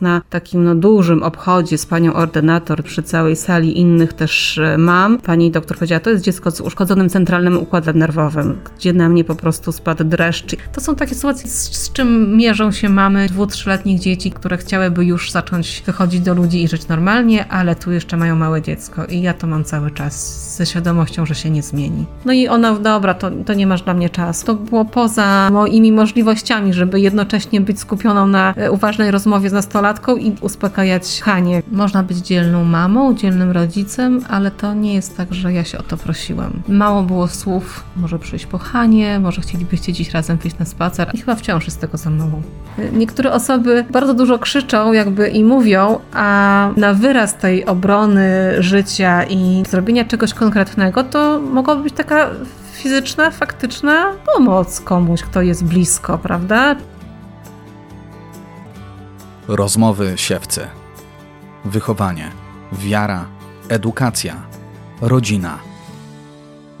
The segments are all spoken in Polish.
na takim no, dużym obchodzie z panią ordynator przy całej sali innych też e, mam. Pani doktor powiedziała, to jest dziecko z uszkodzonym centralnym układem nerwowym, gdzie na mnie po prostu spadł dreszcz. To są takie sytuacje, z, z czym mierzą się mamy dwu, trzyletnich dzieci, które chciałyby już zacząć wychodzić do ludzi i żyć normalnie, ale tu jeszcze mają małe dziecko i ja to mam cały czas ze świadomością, że się nie zmieni. No i ona, dobra, to, to nie masz dla mnie czasu. To było poza moimi możliwościami, żeby jednocześnie być skupioną na e, uważnej rozmowie z i uspokajać Hanie. Można być dzielną mamą, dzielnym rodzicem, ale to nie jest tak, że ja się o to prosiłam. Mało było słów, może przyjść po Hanie, może chcielibyście dziś razem wyjść na spacer i chyba wciąż jest tego za mało. Niektóre osoby bardzo dużo krzyczą jakby i mówią, a na wyraz tej obrony życia i zrobienia czegoś konkretnego to mogłaby być taka fizyczna, faktyczna pomoc komuś, kto jest blisko, prawda? Rozmowy siewcy. Wychowanie, wiara, edukacja, rodzina.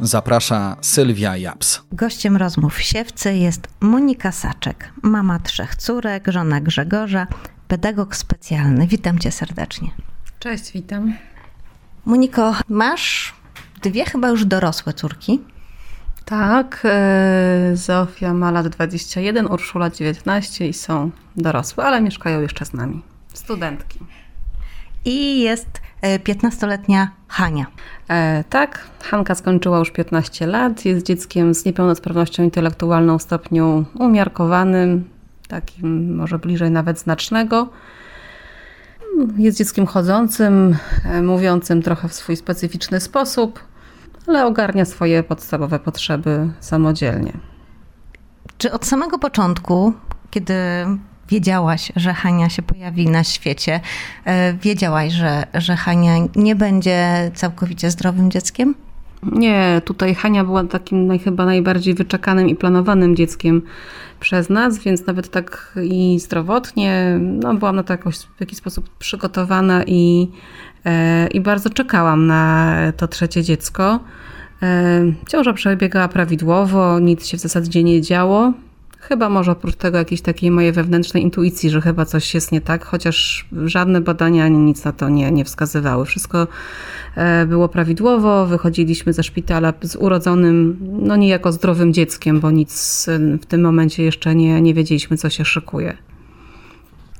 Zaprasza Sylwia Japs. Gościem rozmów siewcy jest Monika Saczek, mama trzech córek, żona Grzegorza, pedagog specjalny. Witam cię serdecznie. Cześć, witam. Moniko, masz dwie chyba już dorosłe córki. Tak, e, Zofia ma lat 21, Urszula 19 i są dorosłe, ale mieszkają jeszcze z nami. Studentki. I jest 15-letnia e, Hania. E, tak, Hanka skończyła już 15 lat, jest dzieckiem z niepełnosprawnością intelektualną w stopniu umiarkowanym, takim może bliżej nawet znacznego. Jest dzieckiem chodzącym, e, mówiącym trochę w swój specyficzny sposób, ale ogarnia swoje podstawowe potrzeby samodzielnie. Czy od samego początku, kiedy wiedziałaś, że Hania się pojawi na świecie, e, wiedziałaś, że, że Hania nie będzie całkowicie zdrowym dzieckiem? Nie, tutaj Hania była takim chyba najbardziej wyczekanym i planowanym dzieckiem przez nas, więc nawet tak i zdrowotnie, no byłam na to jakoś, w jakiś sposób przygotowana i, e, i bardzo czekałam na to trzecie dziecko. E, ciąża przebiegała prawidłowo, nic się w zasadzie nie działo. Chyba może oprócz tego jakiejś takiej mojej wewnętrznej intuicji, że chyba coś jest nie tak, chociaż żadne badania ani nic na to nie, nie wskazywały. Wszystko e, było prawidłowo, wychodziliśmy ze szpitala z urodzonym, no niejako zdrowym dzieckiem, bo nic w tym momencie jeszcze nie, nie wiedzieliśmy, co się szykuje.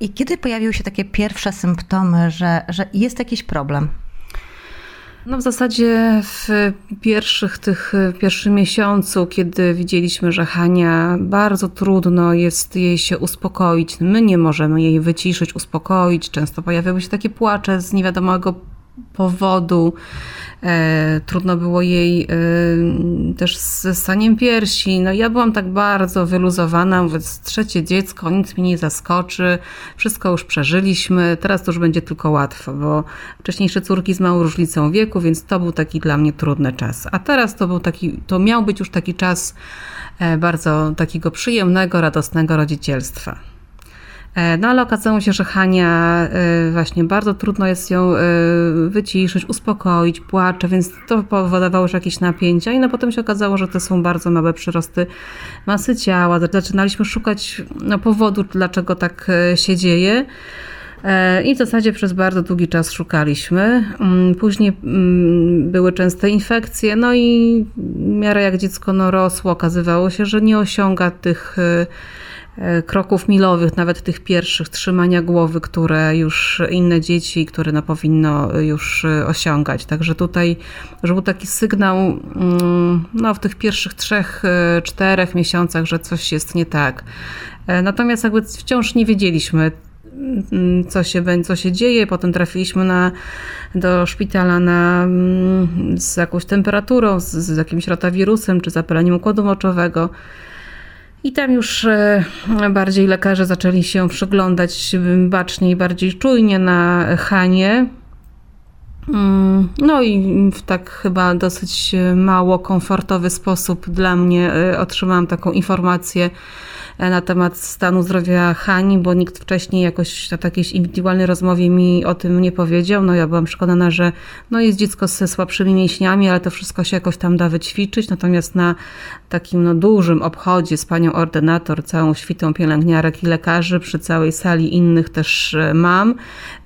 I kiedy pojawiły się takie pierwsze symptomy, że, że jest jakiś problem? No w zasadzie w pierwszych tych, w pierwszym miesiącu, kiedy widzieliśmy, że Hania bardzo trudno jest jej się uspokoić, my nie możemy jej wyciszyć, uspokoić, często pojawiały się takie płacze z niewiadomego powodu. E, trudno było jej e, też ze staniem piersi. No ja byłam tak bardzo wyluzowana, mówię, trzecie dziecko, nic mi nie zaskoczy, wszystko już przeżyliśmy, teraz to już będzie tylko łatwo, bo wcześniejsze córki z małą różnicą wieku, więc to był taki dla mnie trudny czas. A teraz to był taki, to miał być już taki czas e, bardzo takiego przyjemnego, radosnego rodzicielstwa. E, no ale okazało się, że Hania e, właśnie bardzo trudno jest ją e, wyciszyć, uspokoić, płacze, więc to powodowało już jakieś napięcia i no potem się okazało, że to są bardzo małe przyrosty masy ciała. Zaczynaliśmy szukać no, powodu, dlaczego tak się dzieje. I w zasadzie przez bardzo długi czas szukaliśmy. Mm, później mm, były częste infekcje, no i w miarę jak dziecko no, rosło, okazywało się, że nie osiąga tych kroków milowych, nawet tych pierwszych, trzymania głowy, które już inne dzieci, które no powinno już e, osiągać. Także tutaj że był taki sygnał mm, no, w tych pierwszych trzech, e, czterech miesiącach, że coś jest nie tak. Natomiast jakby wciąż nie wiedzieliśmy, mm, co się, co się dzieje. Potem trafiliśmy na, do szpitala na, mm, z jakąś temperaturą, z, z jakimś rotawirusem czy zapaleniem układu moczowego. I tam już e, bardziej lekarze zaczęli się przyglądać baczniej, bardziej czujnie na Hanie. Mm, no i w tak chyba dosyć mało komfortowy sposób dla mnie e, otrzymałam taką informację, na temat stanu zdrowia Hani, bo nikt wcześniej jakoś na takiej indywidualnej rozmowie mi o tym nie powiedział. No ja byłam przekonana, że no jest dziecko ze słabszymi mięśniami, ale to wszystko się jakoś tam da wyćwiczyć. Natomiast na takim no, dużym obchodzie z panią ordynator, całą świtą pielęgniarek i lekarzy, przy całej sali innych też e, mam,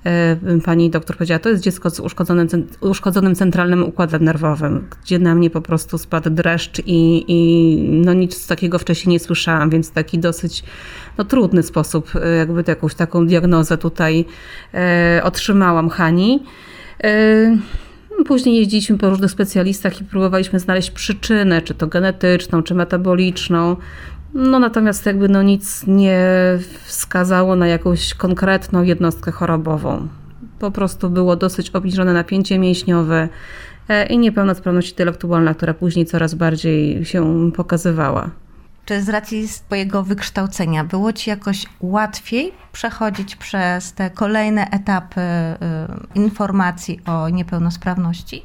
e, pani doktor powiedziała, to jest dziecko z uszkodzonym, uszkodzonym centralnym układem nerwowym, gdzie na mnie po prostu spadł dreszcz i, i no nic takiego wcześniej nie słyszałam, więc taki dosyć no, trudny sposób, e, jakby jakąś taką diagnozę tutaj e, otrzymałam Hani. E, Później jeździliśmy po różnych specjalistach i próbowaliśmy znaleźć przyczynę, czy to genetyczną, czy metaboliczną. No natomiast jakby no nic nie wskazało na jakąś konkretną jednostkę chorobową. Po prostu było dosyć obniżone napięcie mięśniowe e, i niepełnosprawność intelektualna, która później coraz bardziej się pokazywała. Czy z racji swojego wykształcenia było ci jakoś łatwiej przechodzić przez te kolejne etapy y, informacji o niepełnosprawności?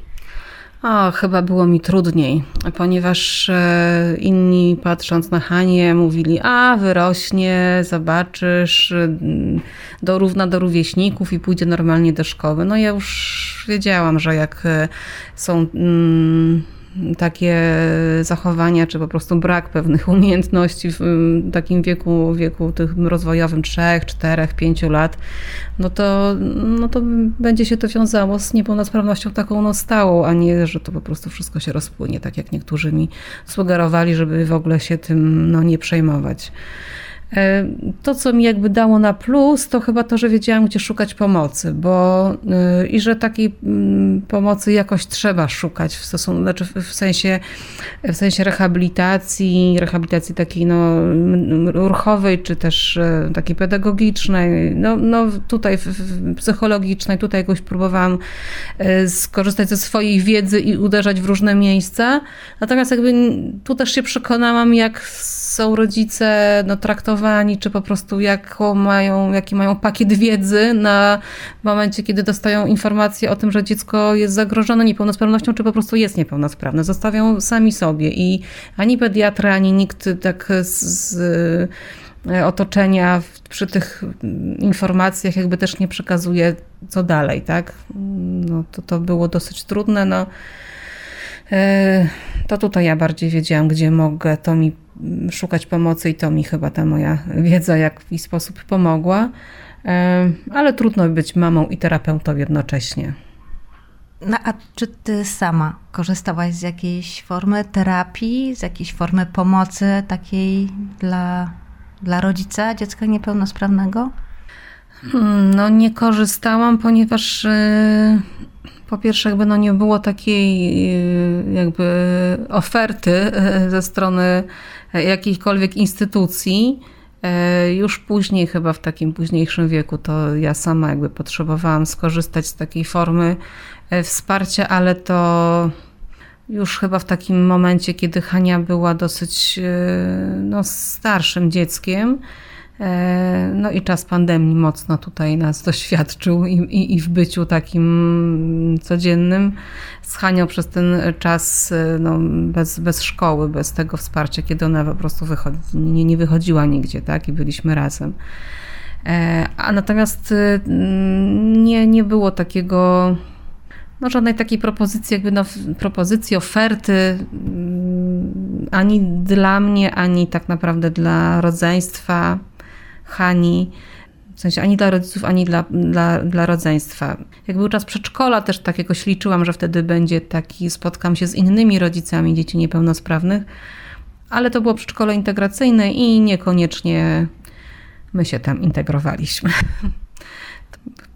O, chyba było mi trudniej, ponieważ e, inni patrząc na Hanię mówili, a wyrośnie, zobaczysz, mm, dorówna do rówieśników i pójdzie normalnie do szkoły. No ja już wiedziałam, że jak e, są... Mm, takie zachowania, czy po prostu brak pewnych umiejętności w takim wieku, wieku tym rozwojowym 3, 4, 5 lat, no to, no to będzie się to wiązało z niepełnosprawnością taką no stałą, a nie, że to po prostu wszystko się rozpłynie, tak jak niektórzy mi sugerowali, żeby w ogóle się tym no, nie przejmować. E, to, co mi jakby dało na plus, to chyba to, że wiedziałam, gdzie szukać pomocy, bo e, i że takiej mm, pomocy jakoś trzeba szukać w stosunku, znaczy w sensie, w sensie rehabilitacji, rehabilitacji takiej no, ruchowej, czy też e, takiej pedagogicznej, no, no tutaj psychologicznej, tutaj jakoś próbowałam skorzystać ze swojej wiedzy i uderzać w różne miejsca. Natomiast jakby tu też się przekonałam, jak są rodzice no, traktowani, czy po prostu jaką mają, jaki mają pakiet wiedzy na momencie, kiedy dostają informację o tym, że dziecko jest zagrożone niepełnosprawnością, czy po prostu jest niepełnosprawne. Zostawią sami sobie i ani pediatra, ani nikt tak z, z e, otoczenia przy tych informacjach jakby też nie przekazuje co dalej, tak? No to, to było dosyć trudne, no. E, to tutaj ja bardziej wiedziałam, gdzie mogę, to mi szukać pomocy i to mi chyba ta moja wiedza w jakiś sposób pomogła. Ale trudno być mamą i terapeutą jednocześnie. No a czy ty sama korzystałaś z jakiejś formy terapii, z jakiejś formy pomocy takiej dla, dla rodzica dziecka niepełnosprawnego? Hmm, no nie korzystałam, ponieważ y, po pierwsze jakby no nie było takiej y, jakby oferty y, ze strony jakiejkolwiek instytucji. E, już później, chyba w takim późniejszym wieku, to ja sama jakby potrzebowałam skorzystać z takiej formy e, wsparcia, ale to już chyba w takim momencie, kiedy Hania była dosyć e, no, starszym dzieckiem. E, no i czas pandemii mocno tutaj nas doświadczył i, i, i w byciu takim codziennym z Hanią przez ten czas e, no, bez, bez szkoły, bez tego wsparcia, kiedy ona po prostu wychodzi, nie, nie wychodziła nigdzie, tak? I byliśmy razem. E, a natomiast nie, nie było takiego, no żadnej takiej propozycji, jakby no, propozycji, oferty ani dla mnie, ani tak naprawdę dla rodzeństwa Hani, w sensie ani dla rodziców, ani dla, dla, dla rodzeństwa. Jak był czas przedszkola, też tak jakoś liczyłam, że wtedy będzie taki, spotkam się z innymi rodzicami dzieci niepełnosprawnych, ale to było przedszkole integracyjne i niekoniecznie my się tam integrowaliśmy.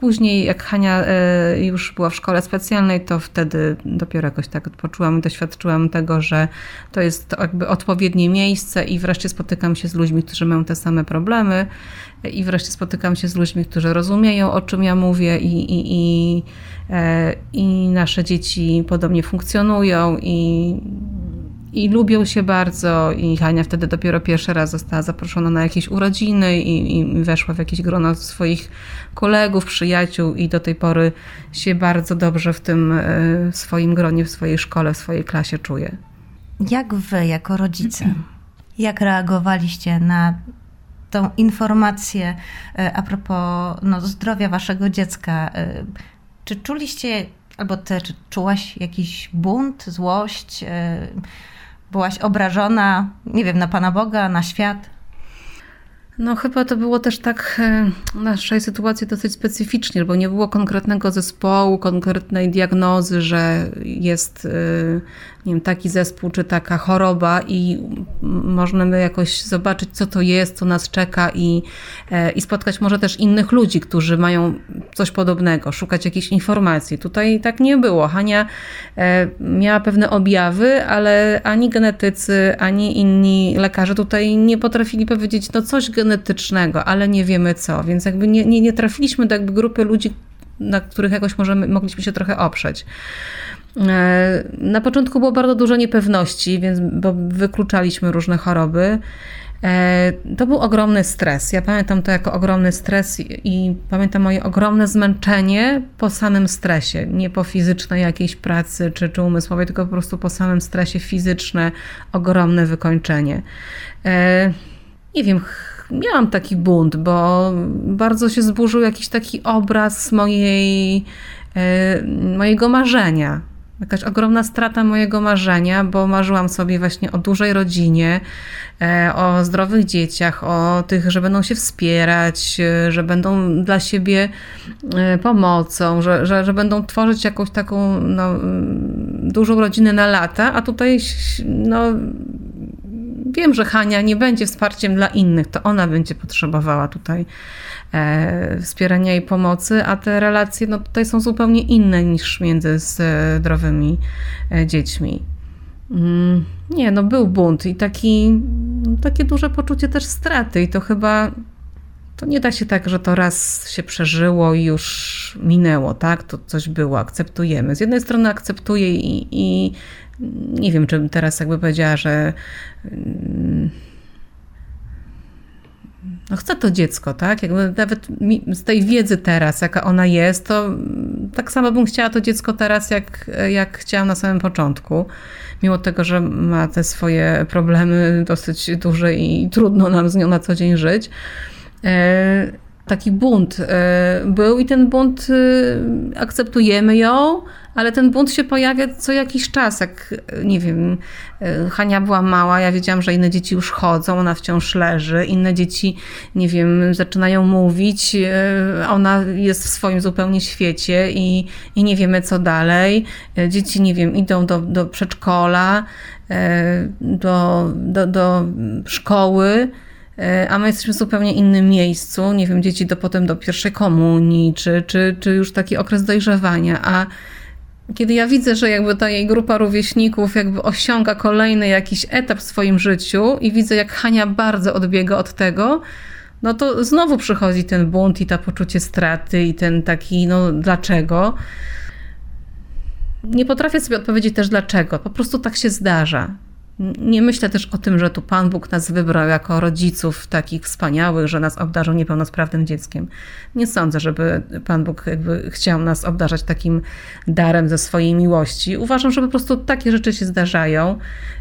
Później, jak Hania e, już była w szkole specjalnej, to wtedy dopiero jakoś tak poczułam i doświadczyłam tego, że to jest jakby odpowiednie miejsce i wreszcie spotykam się z ludźmi, którzy mają te same problemy i wreszcie spotykam się z ludźmi, którzy rozumieją, o czym ja mówię i, i, i, e, i nasze dzieci podobnie funkcjonują i i lubią się bardzo i Hania wtedy dopiero pierwszy raz została zaproszona na jakieś urodziny i, i weszła w jakieś grono swoich kolegów, przyjaciół i do tej pory się bardzo dobrze w tym e, swoim gronie, w swojej szkole, w swojej klasie czuje. Jak wy, jako rodzice, jak reagowaliście na tą informację a propos no, zdrowia waszego dziecka. Czy czuliście, albo ty, czy czułaś jakiś bunt, złość? Byłaś obrażona, nie wiem, na Pana Boga, na świat? No chyba to było też tak e, w naszej sytuacji dosyć specyficznie, bo nie było konkretnego zespołu, konkretnej diagnozy, że jest e, nie wiem, taki zespół czy taka choroba i możemy jakoś zobaczyć, co to jest, co nas czeka i, e, i spotkać może też innych ludzi, którzy mają coś podobnego, szukać jakichś informacji. Tutaj tak nie było. Hania miała pewne objawy, ale ani genetycy, ani inni lekarze tutaj nie potrafili powiedzieć, no coś genetycznego, ale nie wiemy co, więc jakby nie, nie, nie trafiliśmy do jakby grupy ludzi, na których jakoś możemy, mogliśmy się trochę oprzeć. E, na początku było bardzo dużo niepewności, więc bo wykluczaliśmy różne choroby. E, to był ogromny stres. Ja pamiętam to jako ogromny stres i pamiętam moje ogromne zmęczenie po samym stresie. Nie po fizycznej jakiejś pracy czy, czy umysłowej, tylko po prostu po samym stresie fizyczne, ogromne wykończenie. E, nie wiem, miałam taki bunt, bo bardzo się zburzył jakiś taki obraz mojej, mojego marzenia. Jakaś ogromna strata mojego marzenia, bo marzyłam sobie właśnie o dużej rodzinie, e, o zdrowych dzieciach, o tych, że będą się wspierać, e, że będą dla siebie pomocą, że, że, że będą tworzyć jakąś taką no, dużą rodzinę na lata, a tutaj no, wiem, że Hania nie będzie wsparciem dla innych, to ona będzie potrzebowała tutaj e, wspierania i pomocy, a te relacje no, tutaj są zupełnie inne niż między zdrowymi e, dziećmi. Mm, nie, no był bunt i taki, takie duże poczucie też straty i to chyba to nie da się tak, że to raz się przeżyło i już minęło, tak? To coś było, akceptujemy. Z jednej strony akceptuję i, i nie wiem, czy teraz jakby powiedziała, że mm, no chcę to dziecko, tak? Jakby nawet z tej wiedzy teraz, jaka ona jest, to tak samo bym chciała to dziecko teraz, jak, jak chciałam na samym początku. Mimo tego, że ma te swoje problemy dosyć duże i trudno nam z nią na co dzień żyć. E, taki bunt e, był i ten bunt e, akceptujemy ją, ale ten bunt się pojawia co jakiś czas. Jak, nie wiem, e, Hania była mała, ja wiedziałam, że inne dzieci już chodzą, ona wciąż leży, inne dzieci, nie wiem, zaczynają mówić, e, ona jest w swoim zupełnie świecie i, i nie wiemy co dalej. E, dzieci, nie wiem, idą do, do przedszkola, do, do, do szkoły a my jesteśmy w zupełnie innym miejscu, nie wiem, dzieci do potem do pierwszej komunii, czy, czy, czy już taki okres dojrzewania, a kiedy ja widzę, że jakby ta jej grupa rówieśników jakby osiąga kolejny jakiś etap w swoim życiu i widzę, jak Hania bardzo odbiega od tego, no to znowu przychodzi ten bunt i to poczucie straty i ten taki, no dlaczego? Nie potrafię sobie odpowiedzieć też dlaczego. Po prostu tak się zdarza. Nie myślę też o tym, że tu Pan Bóg nas wybrał jako rodziców takich wspaniałych, że nas obdarzył niepełnosprawnym dzieckiem. Nie sądzę, żeby Pan Bóg jakby chciał nas obdarzać takim darem ze swojej miłości. Uważam, że po prostu takie rzeczy się zdarzają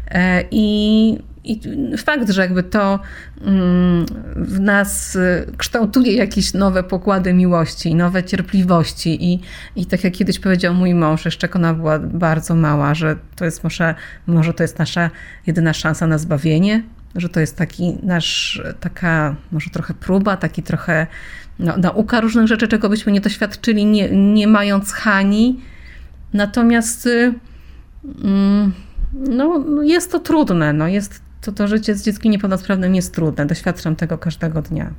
e, i i fakt, że jakby to mm, w nas y, kształtuje jakieś nowe pokłady miłości, nowe cierpliwości i, i tak jak kiedyś powiedział mój mąż, jeszcze ona była bardzo mała, że to jest może, może to jest nasza jedyna szansa na zbawienie, że to jest taki nasz, taka może trochę próba, taki trochę no, nauka różnych rzeczy, czego byśmy nie doświadczyli, nie, nie mając Hani. Natomiast y, mm, no, jest to trudne, no, jest to to życie z dzieckiem niepełnosprawnym jest trudne. Doświadczam tego każdego dnia.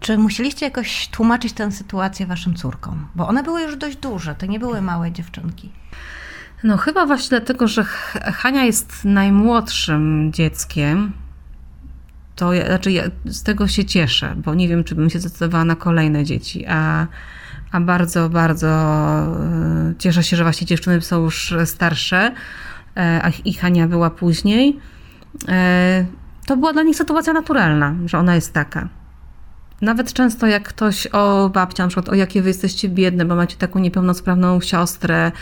Czy musieliście jakoś tłumaczyć tę sytuację waszym córkom? Bo one były już dość duże, to nie były małe dziewczynki. No chyba właśnie dlatego, że Hania jest najmłodszym dzieckiem, to ja, znaczy ja z tego się cieszę, bo nie wiem, czy bym się zdecydowała na kolejne dzieci, a, a bardzo, bardzo e, cieszę się, że właśnie dziewczyny są już starsze, a ich Hania była później, e, to była dla nich sytuacja naturalna, że ona jest taka. Nawet często jak ktoś o babcia, na przykład o jakie wy jesteście biedne, bo macie taką niepełnosprawną siostrę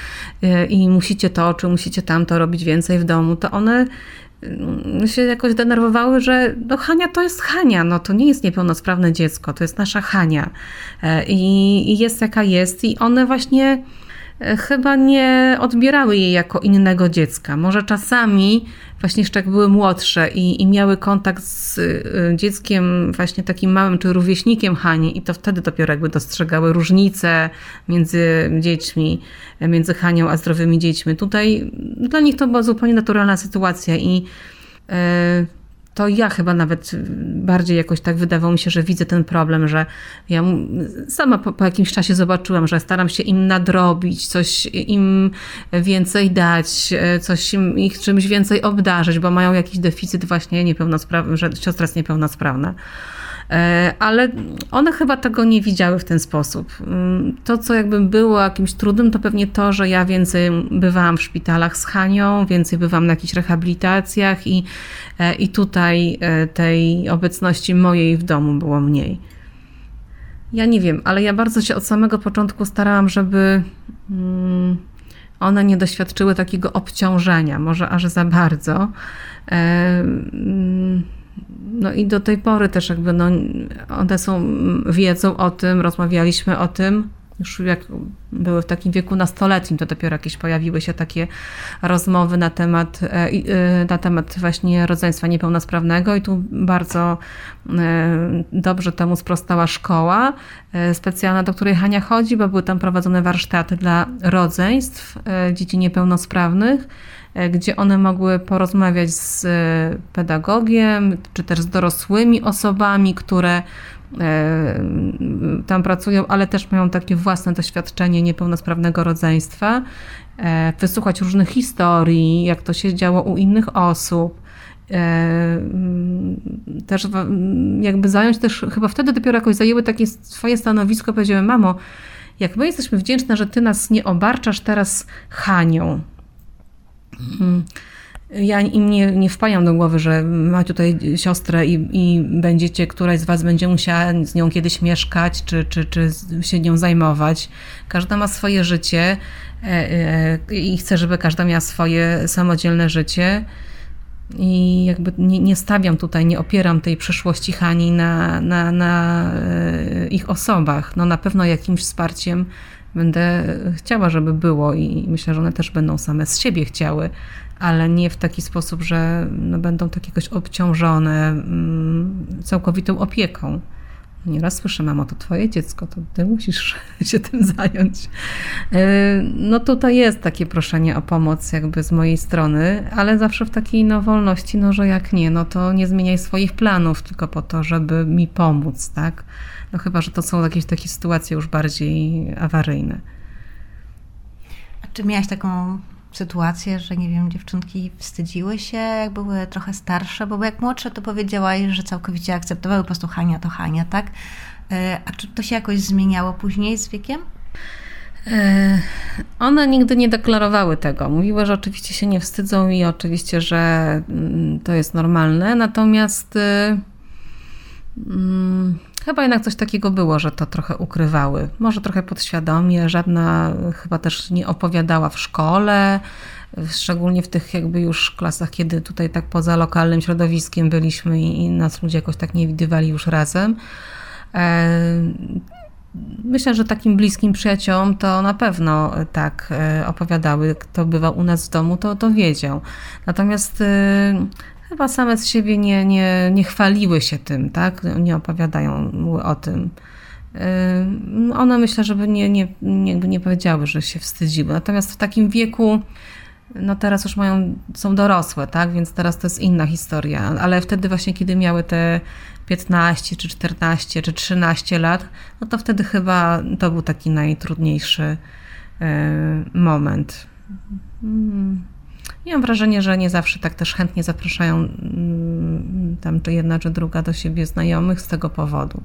e, i musicie to, czy musicie tamto robić więcej w domu, to one mm, się jakoś denerwowały, że no Hania to jest Hania, no to nie jest niepełnosprawne dziecko, to jest nasza Hania e, i, i jest jaka jest i one właśnie e, chyba nie odbierały jej jako innego dziecka. Może czasami, właśnie jeszcze jak były młodsze i, i miały kontakt z y, dzieckiem właśnie takim małym, czy rówieśnikiem Hani i to wtedy dopiero jakby dostrzegały różnice między dziećmi, między Hanią a zdrowymi dziećmi. Tutaj dla nich to była zupełnie naturalna sytuacja i yy, to ja chyba nawet bardziej jakoś tak wydawało mi się, że widzę ten problem, że ja sama po, po, jakimś czasie zobaczyłam, że staram się im nadrobić, coś im więcej dać, coś im, ich czymś więcej obdarzyć, bo mają jakiś deficyt właśnie niepełnosprawny, że siostra jest niepełnosprawna. E, ale one chyba tego nie widziały w ten sposób. Mm, to, co jakby było jakimś trudnym, to pewnie to, że ja więcej bywałam w szpitalach z Hanią, więcej bywam na jakichś rehabilitacjach i, e, i tutaj e, tej obecności mojej w domu było mniej. Ja nie wiem, ale ja bardzo się od samego początku starałam, żeby mm, one nie doświadczyły takiego obciążenia, może aż za bardzo. No i do tej pory też jakby no, one są, wiedzą o tym, rozmawialiśmy o tym, już jak były w takim wieku nastoletnim, to dopiero jakieś pojawiły się takie rozmowy na temat, e, e, na temat właśnie rodzeństwa niepełnosprawnego i tu bardzo e, dobrze temu sprostała szkoła specjalna, do której Hania chodzi, bo były tam prowadzone warsztaty dla rodzeństw dzieci niepełnosprawnych gdzie one mogły porozmawiać z e, pedagogiem, czy też z dorosłymi osobami, które e, tam pracują, ale też mają takie własne doświadczenie niepełnosprawnego rodzeństwa, wysłuchać różnych historii, jak to się działo u innych osób. Też jakby zająć też, chyba wtedy dopiero jakoś zajęły takie swoje stanowisko, powiedziały, mamo, jak my jesteśmy wdzięczne, że ty nas nie obarczasz teraz Hanią. Ja im nie, nie wpajam do głowy, że ma tutaj siostrę i, i będziecie, któraś z was będzie musiała z nią kiedyś mieszkać, czy, czy, czy się nią zajmować. Każda ma swoje życie e, e, i chcę, żeby każda miała swoje samodzielne życie. I jakby nie, nie stawiam tutaj, nie opieram tej przeszłości Hani na, na, na e, ich osobach. No na pewno jakimś wsparciem będę chciała, żeby było i myślę, że one też będą same z siebie chciały, ale nie w taki sposób, że no, będą tak jakoś obciążone mm, całkowitą opieką. Nieraz słyszę, mamo, to twoje dziecko, to ty musisz się tym zająć. E, no tutaj jest takie proszenie o pomoc jakby z mojej strony, ale zawsze w takiej no, wolności, no że jak nie, no to nie zmieniaj swoich planów tylko po to, żeby mi pomóc, tak? No chyba, że to są jakieś takie sytuacje już bardziej awaryjne. A czy miałaś taką sytuację, że nie wiem, dziewczynki wstydziły się, jak były trochę starsze, bo jak młodsze to powiedziałaś, że całkowicie akceptowały po prostu Hania to Hania, tak? E, a czy to się jakoś zmieniało później z wiekiem? E, one nigdy nie deklarowały tego. Mówiły, że oczywiście się nie wstydzą i oczywiście, że mm, to jest normalne, natomiast y, mm, Chyba jednak coś takiego było, że to trochę ukrywały. Może trochę podświadomie, żadna chyba też nie opowiadała w szkole, szczególnie w tych jakby już klasach, kiedy tutaj tak poza lokalnym środowiskiem byliśmy i, i nas ludzie jakoś tak nie widywali już razem. E, myślę, że takim bliskim przyjaciołom to na pewno tak e, opowiadały. Kto bywał u nas w domu, to, to wiedział. Natomiast e, chyba same z siebie nie, nie, nie chwaliły się tym, tak? Nie opowiadają o tym. One myślę, żeby nie, nie, nie, nie powiedziały, że się wstydziły. Natomiast w takim wieku, no teraz już mają, są dorosłe, tak? Więc teraz to jest inna historia. Ale wtedy właśnie, kiedy miały te 15, czy 14, czy 13 lat, no to wtedy chyba to był taki najtrudniejszy yy, moment. Hmm. I mam wrażenie, że nie zawsze tak też chętnie zapraszają mm, tam czy jedna, czy druga do siebie znajomych z tego powodu.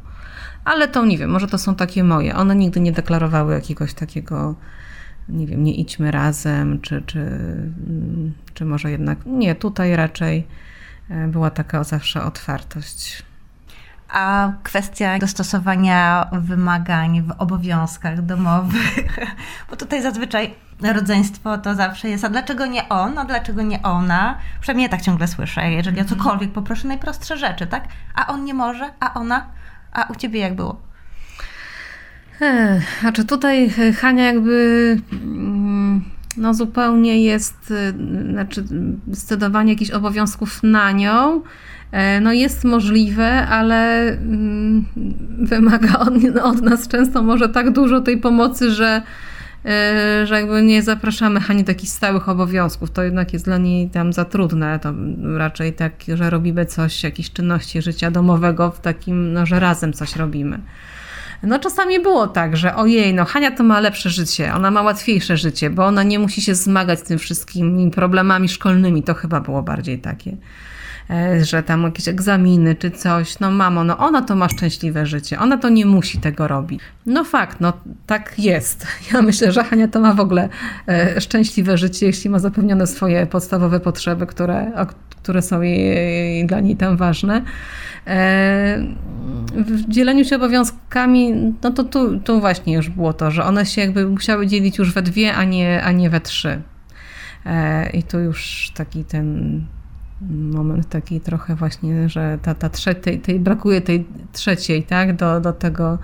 Ale to nie wiem, może to są takie moje. One nigdy nie deklarowały jakiegoś takiego, nie wiem, nie idźmy razem, czy, czy, mm, czy może jednak nie, tutaj raczej e, była taka zawsze otwartość. A kwestia dostosowania wymagań w obowiązkach domowych, bo tutaj zazwyczaj rodzeństwo to zawsze jest, a dlaczego nie on, a dlaczego nie ona? Przynajmniej ja tak ciągle słyszę, jeżeli ja mhm. cokolwiek poproszę, najprostsze rzeczy, tak? A on nie może, a ona, a u ciebie jak było? Znaczy tutaj e, Hania jakby mm, no zupełnie jest, e, znaczy scedowanie jakichś obowiązków na nią, no jest możliwe, ale mm, wymaga od, od, nas często może tak dużo tej pomocy, że, że jakby nie zapraszamy Hani do jakichś stałych obowiązków. To jednak jest dla niej tam za trudne. To raczej tak, że robimy coś, jakieś czynności życia domowego w takim, no, że razem coś robimy. No czasami było tak, że ojej, no Hania to ma lepsze życie, ona ma łatwiejsze życie, bo ona nie musi się zmagać z tym wszystkimi problemami szkolnymi. To chyba było bardziej takie e, że tam jakieś egzaminy czy coś, no mamo, no ona to ma szczęśliwe życie, ona to nie musi tego robić. No fakt, no tak jest. Ja myślę, że Hania to ma w ogóle e, szczęśliwe życie, jeśli ma zapewnione swoje podstawowe potrzeby, które, które są jej, dla niej tam ważne. E, w dzieleniu się obowiązkami, no to tu, tu właśnie już było to, że one się jakby musiały dzielić już we dwie, a nie, a nie we trzy. E, I tu już taki ten moment taki trochę właśnie, że ta, ta trze- tej, tej, brakuje tej trzeciej, tak, do, do tego,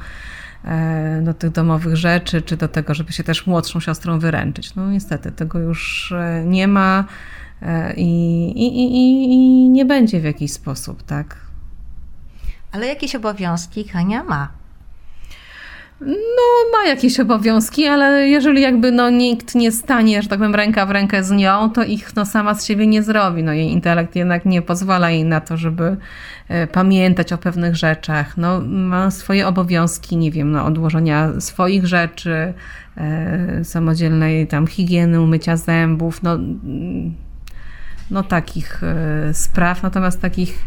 e, do tych domowych rzeczy, czy do tego, żeby się też młodszą siostrą wyręczyć. No niestety tego już nie ma i, i, i, i nie będzie w jakiś sposób, tak. Ale jakieś obowiązki Hania ma. No, ma jakieś obowiązki, ale jeżeli jakby no, nikt nie stanie, że tak powiem, ręka w rękę z nią, to ich no, sama z siebie nie zrobi. No, jej intelekt jednak nie pozwala jej na to, żeby e, pamiętać o pewnych rzeczach. No, ma swoje obowiązki, nie wiem, no, odłożenia swoich rzeczy, e, samodzielnej tam higieny, umycia zębów, no, no takich e, spraw. Natomiast takich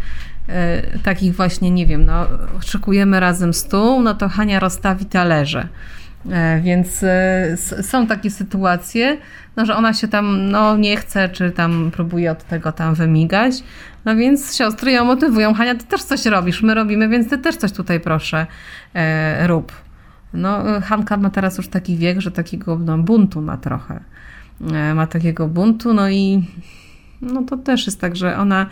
takich właśnie, nie wiem, no, szykujemy razem stół, no to Hania rozstawi talerze. E, więc e, są takie sytuacje, no, że ona się tam no, nie chce, czy tam próbuje od tego tam wymigać. No więc siostry ją motywują. Hania, ty też coś robisz, my robimy, więc ty też coś tutaj proszę e, rób. No, Hanka ma teraz już taki wiek, że takiego no, buntu ma trochę. E, ma takiego buntu, no i no to też jest tak, że ona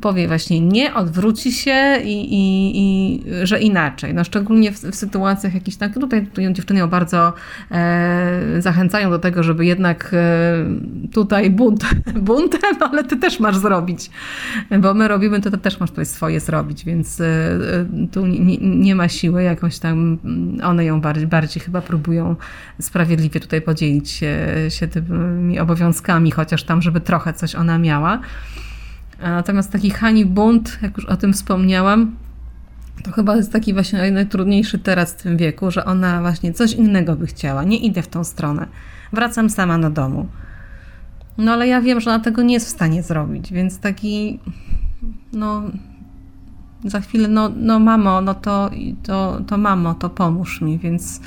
powie właśnie nie, odwróci się i, i, i że inaczej. No szczególnie w, w sytuacjach jakichś tak, tutaj, tutaj dziewczyny ją bardzo e, zachęcają do tego, żeby jednak e, tutaj bunt, buntem, ale ty też masz zrobić, bo my robimy, to ty też masz tutaj swoje zrobić, więc e, tu nie, nie, ma siły jakoś tam, one ją bardziej, bardziej chyba próbują sprawiedliwie tutaj podzielić się, się tymi obowiązkami, chociaż tam, żeby trochę coś ona miała. Natomiast taki Hani bunt, jak już o tym wspomniałam, to chyba jest taki właśnie najtrudniejszy teraz w tym wieku, że ona właśnie coś innego by chciała. Nie idę w tą stronę. Wracam sama do domu. No ale ja wiem, że ona tego nie jest w stanie zrobić, więc taki, no, za chwilę, no, no mamo, no to, to, to mamo, to pomóż mi, więc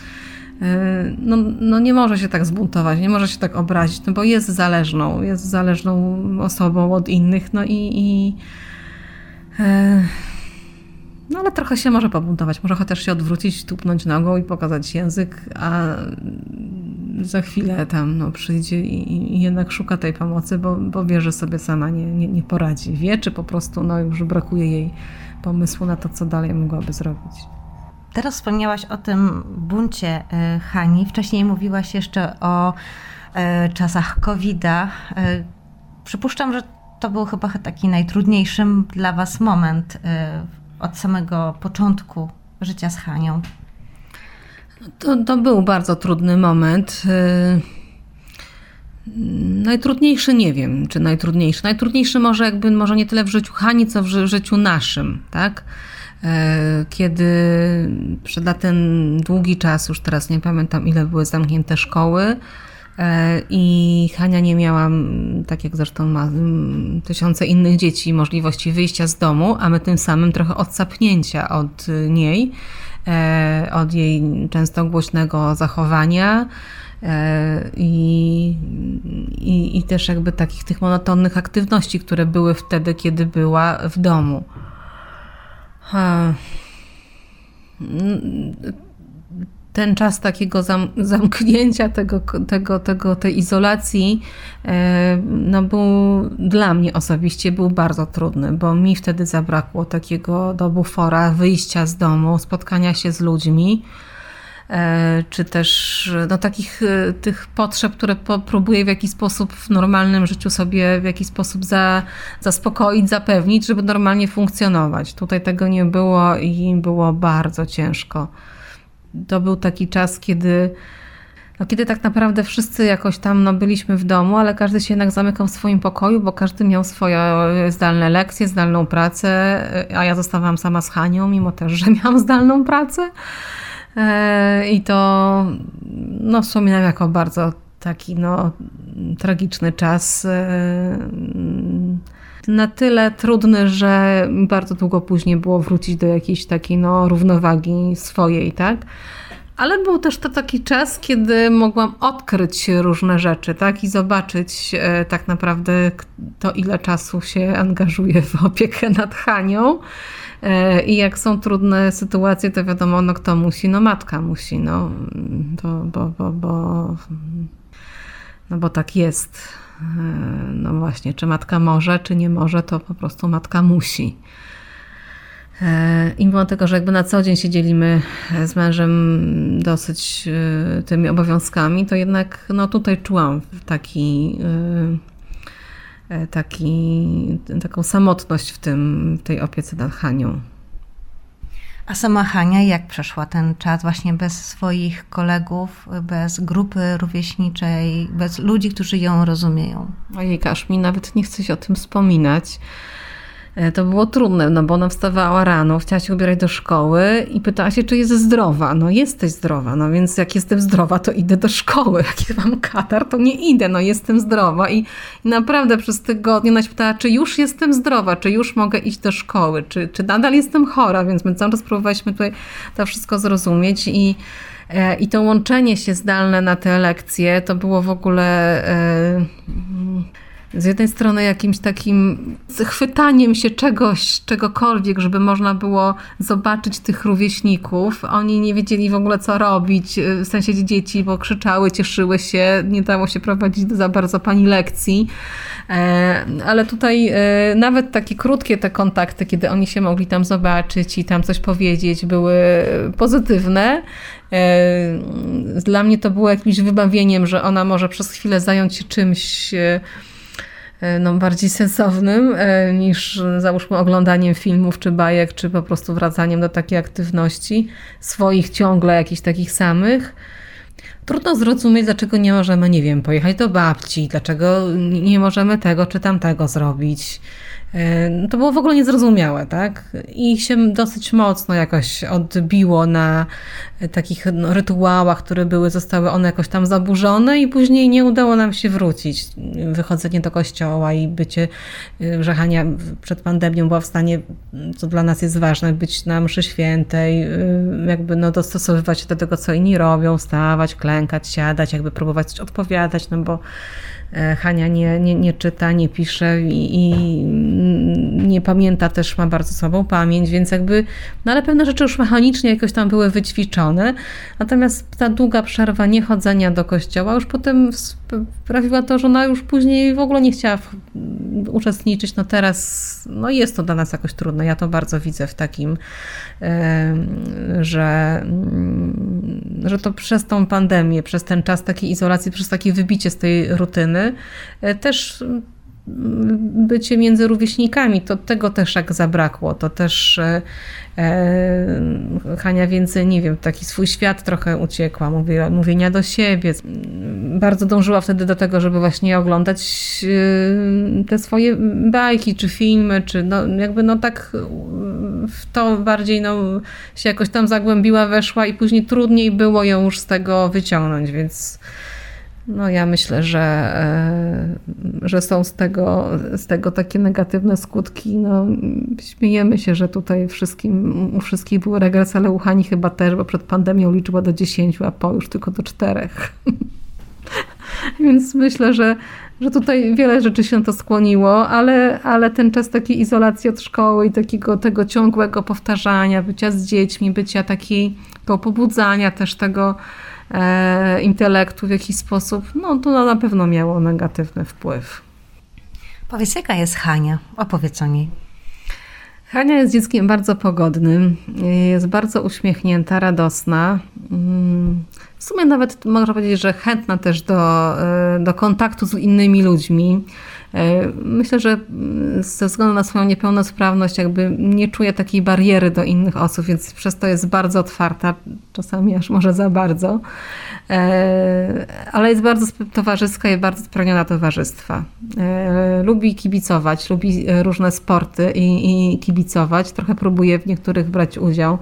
no, no nie może się tak zbuntować, nie może się tak obrazić, no bo jest zależną, jest zależną osobą od innych, no i, i e, no ale trochę się może pobuntować, może chociaż się odwrócić, tupnąć nogą i pokazać język, a za chwilę tam no, przyjdzie i, i jednak szuka tej pomocy, bo, bo wie, że sobie sama nie, nie, nie poradzi. Wie, czy po prostu no, już brakuje jej pomysłu na to, co dalej mogłaby zrobić. Teraz wspomniałaś o tym buncie e, Hani. Wcześniej mówiłaś jeszcze o e, czasach COVID-a. E, przypuszczam, że to był chyba taki najtrudniejszy dla Was moment od samego początku życia z Hanią. To, to był bardzo trudny moment. Najtrudniejszy nie wiem, czy najtrudniejszy. Najtrudniejszy może jakby może nie tyle w życiu Hani, co w życiu naszym, tak? E, kiedy przez ten długi czas, już teraz nie pamiętam ile były zamknięte szkoły, e, i Hania nie miała, tak jak zresztą ma tysiące innych dzieci, możliwości wyjścia z domu, a my tym samym trochę odsapnięcia od niej, e, od jej często głośnego zachowania. I, i, I też jakby takich tych monotonnych aktywności, które były wtedy, kiedy była w domu. Ha. Ten czas takiego zam, zamknięcia, tego, tego, tego, tej izolacji, e, no był dla mnie osobiście był bardzo trudny, bo mi wtedy zabrakło takiego do bufora, wyjścia z domu, spotkania się z ludźmi, czy też no, takich e, tych potrzeb, które próbuję w jakiś sposób w normalnym życiu sobie w jakiś sposób za, zaspokoić, zapewnić, żeby normalnie funkcjonować. Tutaj tego nie było i było bardzo ciężko to był taki czas, kiedy, no, kiedy tak naprawdę wszyscy jakoś tam no, byliśmy w domu, ale każdy się jednak zamykał w swoim pokoju, bo każdy miał swoje zdalne lekcje, zdalną pracę, a ja zostawałam sama z Hanią, mimo też, że miałam zdalną pracę. E, I to no, wspominam jako bardzo taki no, tragiczny czas. E, na tyle trudny, że bardzo długo później było wrócić do jakiejś takiej no, równowagi swojej, tak? Ale był też to taki czas, kiedy mogłam odkryć różne rzeczy, tak? I zobaczyć e, tak naprawdę to, ile czasu się angażuje w opiekę nad Hanią. E, I jak są trudne sytuacje, to wiadomo, no kto musi? No matka musi, no. Bo, bo, bo, no bo tak jest. E, no właśnie, czy matka może, czy nie może, to po prostu matka musi. E, I mimo tego, że jakby na co dzień się dzielimy z mężem dosyć tymi obowiązkami, to jednak no tutaj czułam taki, taki, taką samotność w, tym, w tej opiece nad Hanią. A sama Hania jak przeszła ten czas właśnie bez swoich kolegów, bez grupy rówieśniczej, bez ludzi, którzy ją rozumieją? Ojej, aż mi nawet nie chce się o tym wspominać. E, to było trudne, no bo ona wstawała rano, chciała się ubierać do szkoły i pytała się, czy jest zdrowa. No jesteś zdrowa, no więc jak jestem zdrowa, to idę do szkoły. Jak mam katar, to nie idę, no jestem zdrowa. I, i naprawdę przez tygodnie ona się pytała, czy już jestem zdrowa, czy już mogę iść do szkoły, czy, czy nadal jestem chora, więc my cały czas próbowaliśmy tutaj to wszystko zrozumieć i e, i to łączenie się zdalne na te lekcje to było w ogóle e, z jednej strony jakimś takim chwytaniem się czegoś, czegokolwiek, żeby można było zobaczyć tych rówieśników. Oni nie wiedzieli w ogóle co robić, w sensie dzieci, bo krzyczały, cieszyły się, nie dało się prowadzić za bardzo pani lekcji. E, ale tutaj e, nawet takie krótkie te kontakty, kiedy oni się mogli tam zobaczyć i tam coś powiedzieć, były pozytywne. E, dla mnie to było jakimś wybawieniem, że ona może przez chwilę zająć się czymś no, bardziej sensownym e, niż załóżmy oglądaniem filmów czy bajek, czy po prostu wracaniem do takiej aktywności swoich ciągle jakichś takich samych. Trudno zrozumieć, dlaczego nie możemy, nie wiem, pojechać do babci, dlaczego nie możemy tego czy tamtego zrobić. No to było w ogóle niezrozumiałe, tak? I się dosyć mocno jakoś odbiło na takich no, rytuałach, które były, zostały one jakoś tam zaburzone i później nie udało nam się wrócić. Wychodzenie do kościoła i bycie, y, że Hania przed pandemią była w stanie, co dla nas jest ważne, być na mszy świętej, y, jakby no dostosowywać się do tego, co inni robią, wstawać, klękać, siadać, jakby próbować odpowiadać, no bo E, Hania nie, nie, nie czyta, nie pisze i, i, nie pamięta też, ma bardzo słabą pamięć, więc jakby, no ale pewne rzeczy już mechanicznie jakoś tam były wyćwiczone. Natomiast ta długa przerwa niechodzenia do kościoła już potem sprawiła to, że ona już później w ogóle nie chciała uczestniczyć. No teraz, no jest to dla nas jakoś trudne. Ja to bardzo widzę w takim, że, mm, że to przez tą pandemię, przez ten czas takiej izolacji, przez takie wybicie z tej rutyny, e, też bycie między rówieśnikami, to tego też jak zabrakło, to też e, e, Hania więcej, nie wiem, taki swój świat trochę uciekła, mówiła, mówienia do siebie. Bardzo dążyła wtedy do tego, żeby właśnie oglądać e, te swoje bajki, czy filmy, czy no, jakby no tak w to bardziej no, się jakoś tam zagłębiła, weszła i później trudniej było ją już z tego wyciągnąć, więc no ja myślę, że, e, że są z tego, z tego takie negatywne skutki. No, śmiejemy się, że tutaj wszystkim, u wszystkich był regres, ale u Hani chyba też, bo przed pandemią liczyła do 10, a po już tylko do 4. Więc myślę, że, że tutaj wiele rzeczy się to skłoniło, ale, ale ten czas takiej izolacji od szkoły i takiego tego ciągłego powtarzania, bycia z dziećmi, bycia takiego pobudzania też tego e, intelektu w jakiś sposób, no to na pewno miało negatywny wpływ. Powiedz, jaka jest Hania? Opowiedz o niej. Hania jest dzieckiem bardzo pogodnym, jest bardzo uśmiechnięta, radosna. Mm, w sumie nawet można powiedzieć, że chętna też do, e, do kontaktu z innymi ludźmi. E, myślę, że ze względu na swoją niepełnosprawność jakby nie czuje takiej bariery do innych osób, więc przez to jest bardzo otwarta, czasami aż może za bardzo, e, ale jest bardzo towarzyska i bardzo spragniona towarzystwa. Lubi kibicować, lubi różne sporty i, i kibicować, trochę próbuje w niektórych brać udział,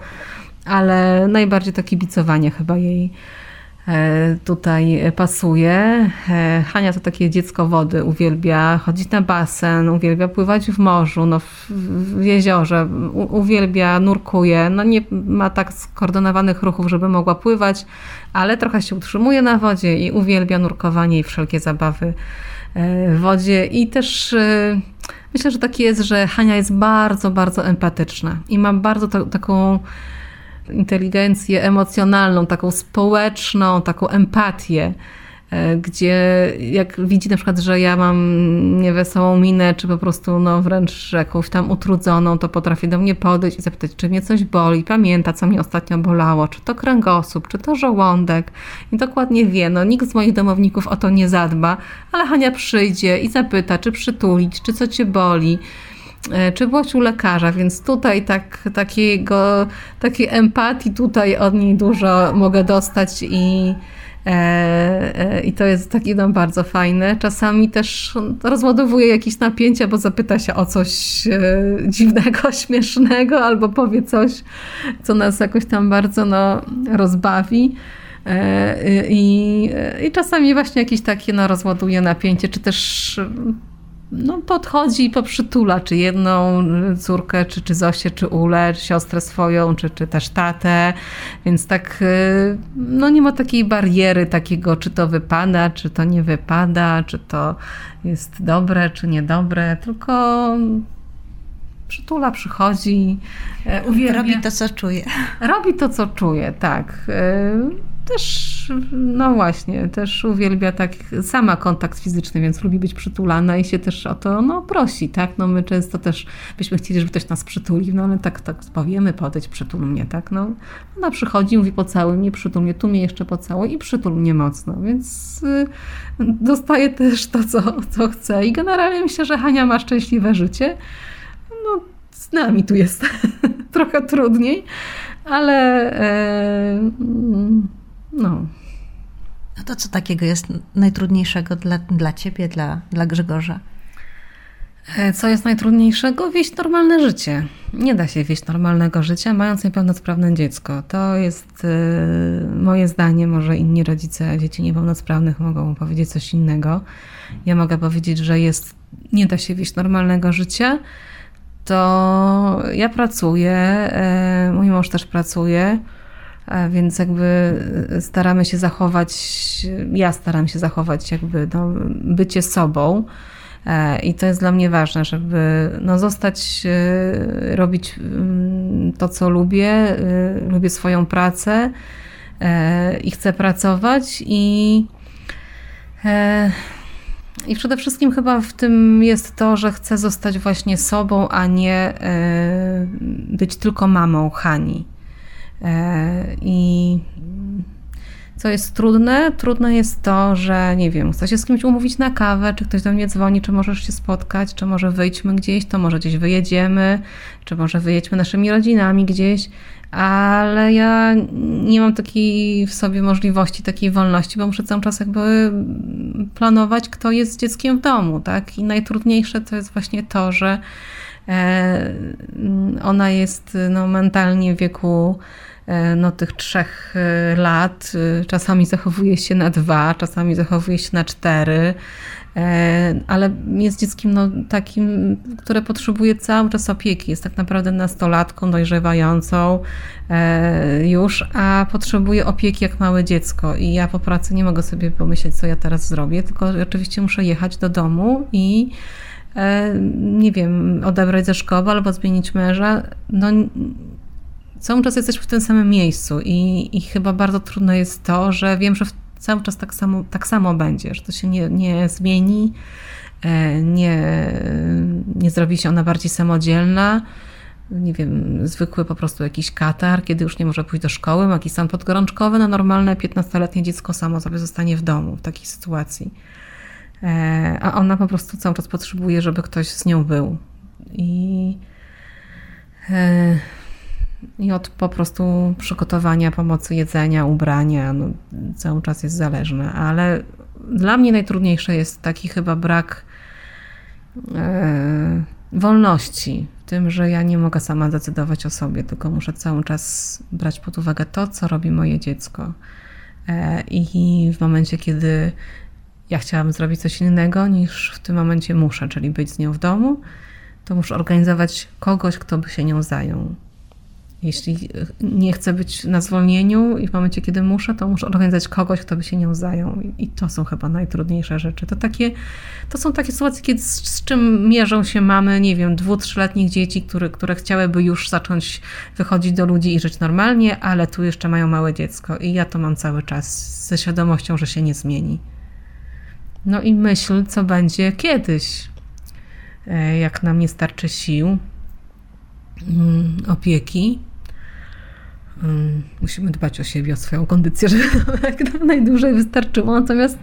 ale najbardziej to kibicowanie chyba jej E, tutaj pasuje. E, Hania to takie dziecko wody, uwielbia chodzić na basen, uwielbia pływać w morzu, no w, w jeziorze, uwielbia, nurkuje. No nie ma tak skoordynowanych ruchów, żeby mogła pływać, ale trochę się utrzymuje na wodzie i uwielbia nurkowanie i wszelkie zabawy e, w wodzie. I też myślę, że tak jest, że Hania jest bardzo, bardzo empatyczna i ma bardzo to, taką inteligencję emocjonalną, taką społeczną, taką empatię, e, gdzie jak widzi na przykład, że ja mam niewesołą minę, czy po prostu no wręcz jakąś tam utrudzoną, to potrafi do mnie podejść i zapytać, czy mnie coś boli, pamięta, co mnie ostatnio bolało, czy to kręgosłup, czy to żołądek. I dokładnie wie, no nikt z moich domowników o to nie zadba, ale Hania przyjdzie i zapyta, czy przytulić, czy co cię boli, czy byłaś u lekarza, więc tutaj tak, takiego, takiej empatii tutaj od niej dużo mogę dostać i, e, e, i to jest takie no, bardzo fajne. Czasami też rozładowuje jakieś napięcia, bo zapyta się o coś e, dziwnego, śmiesznego, albo powie coś, co nas jakoś tam bardzo no, rozbawi. E, I, I czasami właśnie jakieś takie no, rozładuje napięcie, czy też no, podchodzi i poprzytula, czy jedną córkę, czy, czy Zosię, czy Ulę, czy siostrę swoją, czy, czy też tatę, więc tak, y, no nie ma takiej bariery takiego, czy to wypada, czy to nie wypada, czy to jest dobre, czy niedobre, tylko przytula, przychodzi, e, uwielbia. Robi to, co czuje. Robi to, co czuje, tak. Też, no właśnie, też uwielbia tak sama kontakt fizyczny, więc lubi być przytulana i się też o to no, prosi, tak? No my często też byśmy chcieli, żeby ktoś nas przytulił, no ale tak, tak powiemy, podejdź, przytul mnie, tak? No, ona przychodzi, mówi pocałuj mnie, przytul mnie, tu mnie jeszcze pocałuj i przytul mnie mocno, więc y, dostaje też to, co, co chce i generalnie myślę, że Hania ma szczęśliwe życie. No, z nami tu jest trochę trudniej, ale... E, no. No to co takiego jest najtrudniejszego dla, dla ciebie, dla, dla Grzegorza? E, co jest najtrudniejszego? Wieść normalne życie. Nie da się wieść normalnego życia, mając niepełnosprawne dziecko. To jest y, moje zdanie. Może inni rodzice dzieci niepełnosprawnych mogą powiedzieć coś innego. Ja mogę powiedzieć, że jest, nie da się wieść normalnego życia. To ja pracuję, y, mój mąż też pracuje więc jakby staramy się zachować, ja staram się zachować jakby no, bycie sobą. E, I to jest dla mnie ważne, żeby no, zostać, e, robić mm, to, co lubię. E, lubię swoją pracę i chcę pracować i i przede wszystkim chyba w tym jest to, że chcę zostać właśnie sobą, a nie być tylko mamą Hani. E, I co jest trudne? Trudne jest to, że nie wiem, chcę się z kimś umówić na kawę, czy ktoś do mnie dzwoni, czy możesz się spotkać, czy może wyjdźmy gdzieś, to może gdzieś wyjedziemy, czy może wyjedźmy naszymi rodzinami gdzieś, ale ja nie mam takiej w sobie możliwości, takiej wolności, bo muszę cały czas jakby planować, kto jest z dzieckiem w domu, tak? I najtrudniejsze to jest właśnie to, że e, ona jest no, mentalnie w wieku no, tych trzech e, lat. E, czasami zachowuje się na dwa, czasami zachowuje się na cztery. E, ale jest dzieckiem no, takim, które potrzebuje cały czas opieki. Jest tak naprawdę nastolatką, dojrzewającą e, już, a potrzebuje opieki jak małe dziecko. I ja po pracy nie mogę sobie pomyśleć, co ja teraz zrobię, tylko oczywiście muszę jechać do domu i e, nie wiem, odebrać ze szkoły albo zmienić męża. No, cały czas jesteśmy w tym samym miejscu i, i chyba bardzo trudno jest to, że wiem, że cały czas tak samo, tak samo będzie, że to się nie, nie zmieni, e, nie, nie zrobi się ona bardziej samodzielna. Nie wiem, zwykły po prostu jakiś katar, kiedy już nie może pójść do szkoły, ma jakiś stan podgorączkowy, no normalne 15-letnie dziecko samo sobie zostanie w domu w takiej sytuacji. E, a ona po prostu cały czas potrzebuje, żeby ktoś z nią był. I e, i od po prostu przygotowania pomocy jedzenia, ubrania, no, cały czas jest zależne. Ale dla mnie najtrudniejsze jest taki chyba brak e, wolności w tym, że ja nie mogę sama decydować o sobie, tylko muszę cały czas brać pod uwagę to, co robi moje dziecko. E, I w momencie, kiedy ja chciałam zrobić coś innego niż w tym momencie muszę, czyli być z nią w domu, to muszę organizować kogoś, kto by się nią zajął. Jeśli nie chcę być na zwolnieniu i w momencie, kiedy muszę, to muszę organizować kogoś, kto by się nią zajął. I to są chyba najtrudniejsze rzeczy. To, takie, to są takie sytuacje, kiedy, z, z czym mierzą się mamy, nie wiem, dwu, trzyletnich dzieci, które, które chciałyby już zacząć wychodzić do ludzi i żyć normalnie, ale tu jeszcze mają małe dziecko. I ja to mam cały czas ze świadomością, że się nie zmieni. No i myśl, co będzie kiedyś, e, jak nam nie starczy sił, mm, opieki, musimy dbać o siebie, o swoją kondycję, żeby jak najdłużej wystarczyło. Natomiast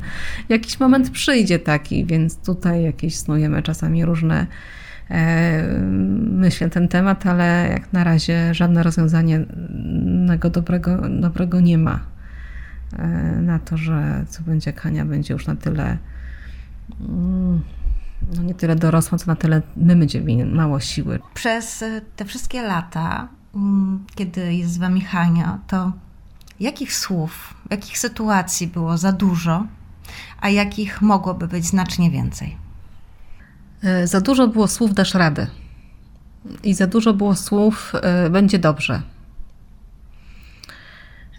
jakiś moment przyjdzie taki, więc tutaj jakieś snujemy czasami różne e, myśli na ten temat, ale jak na razie żadne rozwiązanie dobrego, dobrego nie ma e, na to, że co będzie Kania będzie już na tyle mm, no nie tyle dorosła, co na tyle my będziemy mało siły. Przez te wszystkie lata Mm, kiedy jest z wami Hania, to jakich słów, jakich sytuacji było za dużo, a jakich mogłoby być znacznie więcej? E, za dużo było słów dasz radę. I za dużo było słów e, będzie dobrze.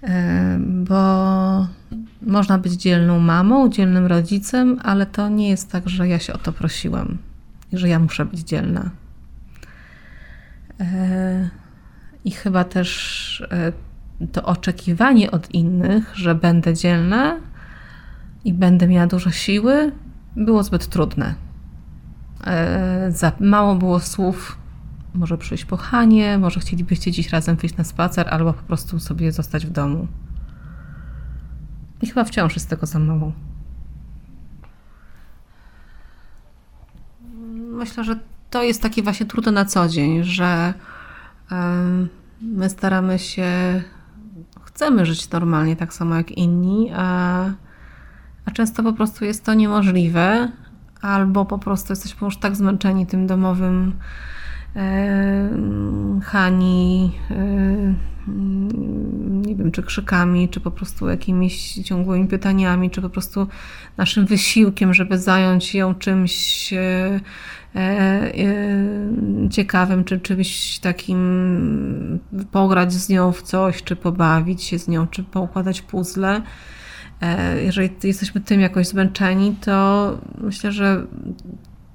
E, bo można być dzielną mamą, dzielnym rodzicem, ale to nie jest tak, że ja się o to prosiłam i że ja muszę być dzielna. I chyba też e, to oczekiwanie od innych, że będę dzielna i będę miała dużo siły, było zbyt trudne. E, za mało było słów, może przyjść po Hanie, może chcielibyście dziś razem wyjść na spacer, albo po prostu sobie zostać w domu. I chyba wciąż jest tego za mało. Myślę, że to jest takie właśnie trudne na co dzień, że My staramy się, chcemy żyć normalnie, tak samo jak inni, a, a często po prostu jest to niemożliwe, albo po prostu jesteśmy już tak zmęczeni tym domowym e, Hani, e, nie wiem, czy krzykami, czy po prostu jakimiś ciągłymi pytaniami, czy po prostu naszym wysiłkiem, żeby zająć ją czymś e, ciekawym, czy czymś takim pograć z nią w coś, czy pobawić się z nią, czy poukładać puzzle. E, jeżeli jesteśmy tym jakoś zmęczeni, to myślę, że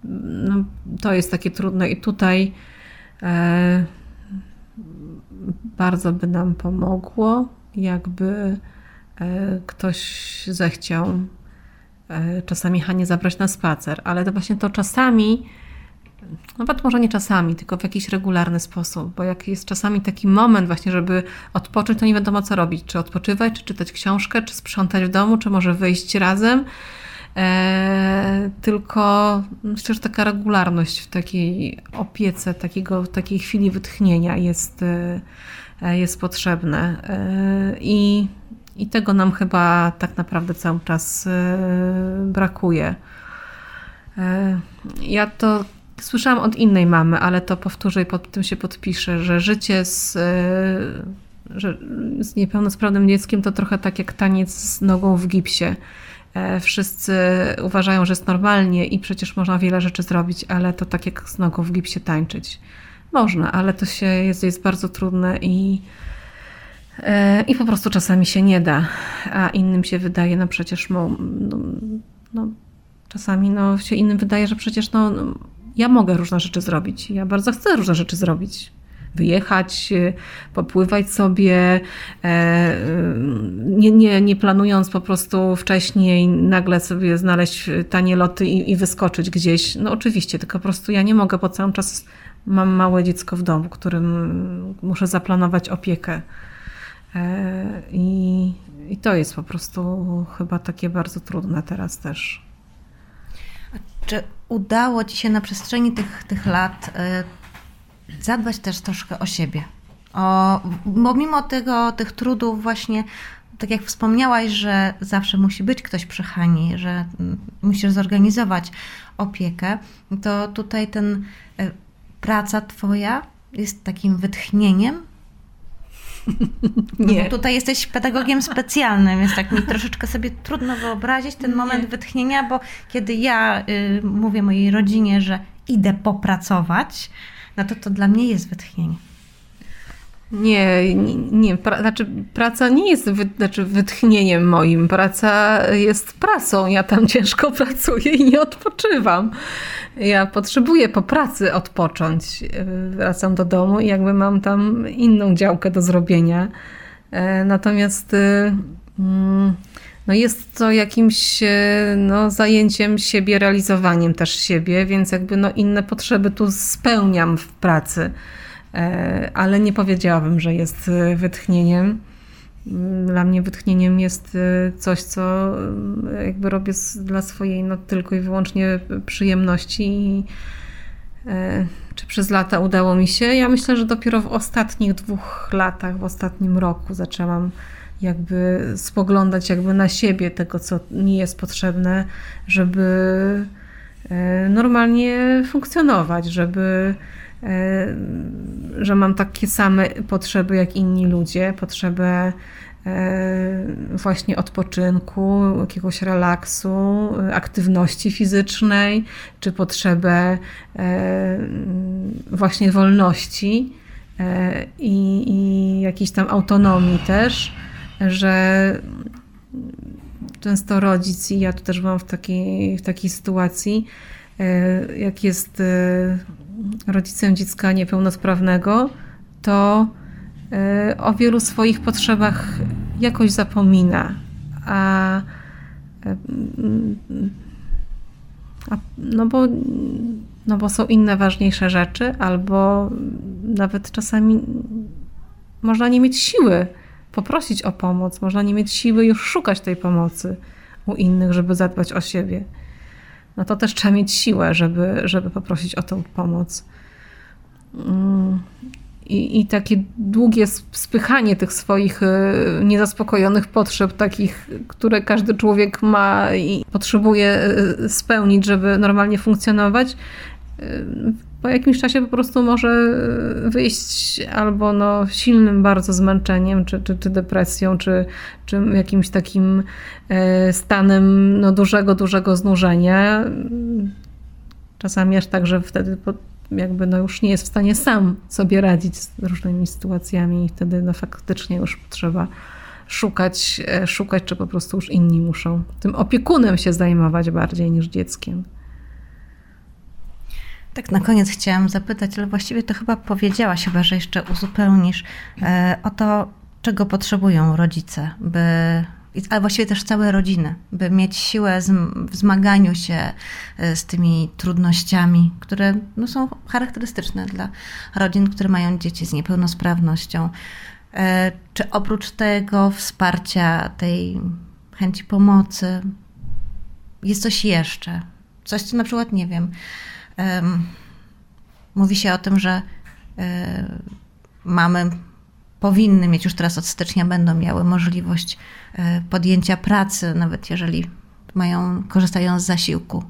no, to jest takie trudne i tutaj bardzo by nam pomogło, jakby ktoś zechciał czasami Hanie zabrać na spacer, ale to właśnie to czasami nawet może nie czasami, tylko w jakiś regularny sposób, bo jak jest czasami taki moment właśnie, żeby odpocząć, to nie wiadomo co robić, czy odpoczywać, czy czytać książkę, czy sprzątać w domu, czy może wyjść razem, e, tylko myślę, że taka regularność w takiej opiece, takiego, takiej chwili wytchnienia jest, e, jest potrzebne. E, i, i tego nam chyba tak naprawdę cały czas e, brakuje. E, ja to Słyszałam od innej mamy, ale to powtórzę i pod tym się podpiszę, że życie z, e, że z niepełnosprawnym dzieckiem to trochę tak jak taniec z nogą w gipsie. E, wszyscy uważają, że jest normalnie i przecież można wiele rzeczy zrobić, ale to tak jak z nogą w gipsie tańczyć. Można, ale to się jest, jest bardzo trudne i, e, i po prostu czasami się nie da, a innym się wydaje, no przecież no, no, czasami no, się innym wydaje, że przecież no, ja mogę różne rzeczy zrobić. Ja bardzo chcę różne rzeczy zrobić wyjechać, y, popływać sobie, e, nie, nie, nie planując po prostu wcześniej nagle sobie znaleźć tanie loty i, i wyskoczyć gdzieś. No oczywiście, tylko po prostu ja nie mogę, bo cały czas mam małe dziecko w domu, którym muszę zaplanować opiekę. E, I, I to jest po prostu chyba takie bardzo trudne teraz też. Czy udało Ci się na przestrzeni tych, tych lat y, zadbać też troszkę o siebie. O, bo mimo tego, tych trudów właśnie, tak jak wspomniałaś, że zawsze musi być ktoś przy Hani, że musisz zorganizować opiekę, to tutaj ten e, praca twoja jest takim wytchnieniem nie. No tutaj jesteś pedagogiem specjalnym, więc tak mi troszeczkę sobie trudno wyobrazić ten moment nie. wytchnienia, bo kiedy ja y, mówię mojej rodzinie, że idę popracować, no to to dla mnie jest wytchnienie. Nie, nie, nie pra, znaczy praca nie jest wy, znaczy wytchnieniem moim. Praca jest pracą. Ja tam ciężko pracuję i nie odpoczywam. Ja potrzebuję po pracy odpocząć. Wracam do domu i jakby mam tam inną działkę do zrobienia. E, natomiast y, mm, no jest to jakimś e, no, zajęciem siebie, realizowaniem też siebie, więc jakby no, inne potrzeby tu spełniam w pracy, e, ale nie powiedziałabym, że jest e, wytchnieniem. Mm, dla mnie wytchnieniem jest coś, co jakby robię dla swojej no, tylko i wyłącznie przyjemności. Czy przez lata udało mi się? Ja myślę, że dopiero w ostatnich dwóch latach, w ostatnim roku zaczęłam jakby spoglądać jakby na siebie tego, co mi jest potrzebne, żeby e, normalnie funkcjonować, żeby e, że mam takie same potrzeby jak inni ludzie, potrzebę e, właśnie odpoczynku, jakiegoś relaksu, aktywności fizycznej, czy potrzebę właśnie wolności i, i jakiejś tam autonomii też że często rodzic, i ja tu też byłam w takiej, w takiej sytuacji, e, jak jest e, rodzicem dziecka niepełnosprawnego, to e, o wielu swoich potrzebach jakoś zapomina. A, a, no, bo, no bo są inne ważniejsze rzeczy, albo nawet czasami można nie mieć siły poprosić o pomoc, można nie mieć siły już szukać tej pomocy u innych, żeby zadbać o siebie. No to też trzeba mieć siłę, żeby, żeby poprosić o tę pomoc. Mm. I, I takie długie spychanie tych swoich y, niezaspokojonych potrzeb, takich, które każdy człowiek ma i potrzebuje y, spełnić, żeby normalnie funkcjonować, y, po jakimś czasie po prostu może wyjść albo no silnym bardzo zmęczeniem, czy, czy, czy depresją, czy, czy jakimś takim e, stanem no dużego, dużego znużenia. Czasami aż tak, że wtedy jakby no już nie jest w stanie sam sobie radzić z różnymi sytuacjami i wtedy no faktycznie już trzeba szukać, e, szukać, czy po prostu już inni muszą tym opiekunem się zajmować bardziej niż dzieckiem. Tak, na koniec chciałam zapytać, ale właściwie to chyba powiedziałaś, chyba że jeszcze uzupełnisz e, o to, czego potrzebują rodzice, by, ale właściwie też całe rodziny, by mieć siłę w zmaganiu się e, z tymi trudnościami, które no, są charakterystyczne dla rodzin, które mają dzieci z niepełnosprawnością. E, czy oprócz tego wsparcia, tej chęci pomocy, jest coś jeszcze? Coś, co na przykład, nie wiem, Mówi się o tym, że e, mamy powinny mieć już teraz od stycznia będą miały możliwość e, podjęcia pracy, nawet jeżeli mają, korzystają z zasiłku.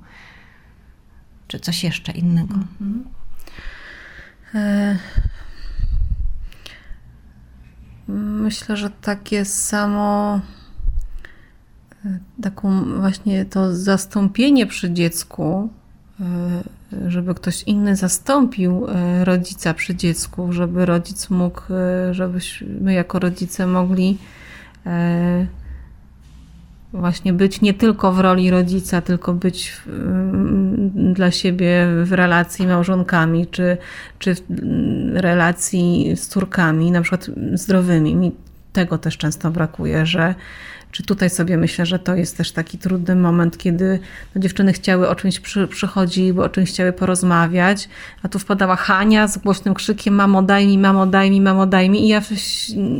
Czy coś jeszcze innego? Mhm. E, myślę, że takie samo taką właśnie to zastąpienie przy dziecku, żeby ktoś inny zastąpił e, rodzica przy dziecku, żeby rodzic mógł, e, żebyśmy jako rodzice mogli właśnie być nie tylko w roli rodzica, tylko być w, dla siebie w relacji małżonkami, czy, czy w relacji z córkami, na przykład zdrowymi. Mi tego też często brakuje, że czy tutaj sobie myślę, że to jest też taki trudny moment, kiedy no, dziewczyny chciały o czymś przy, przychodziły, o czymś chciały porozmawiać, a tu wpadała Hania z głośnym krzykiem mamo daj mi, mamo daj mi, mamo daj mi i ja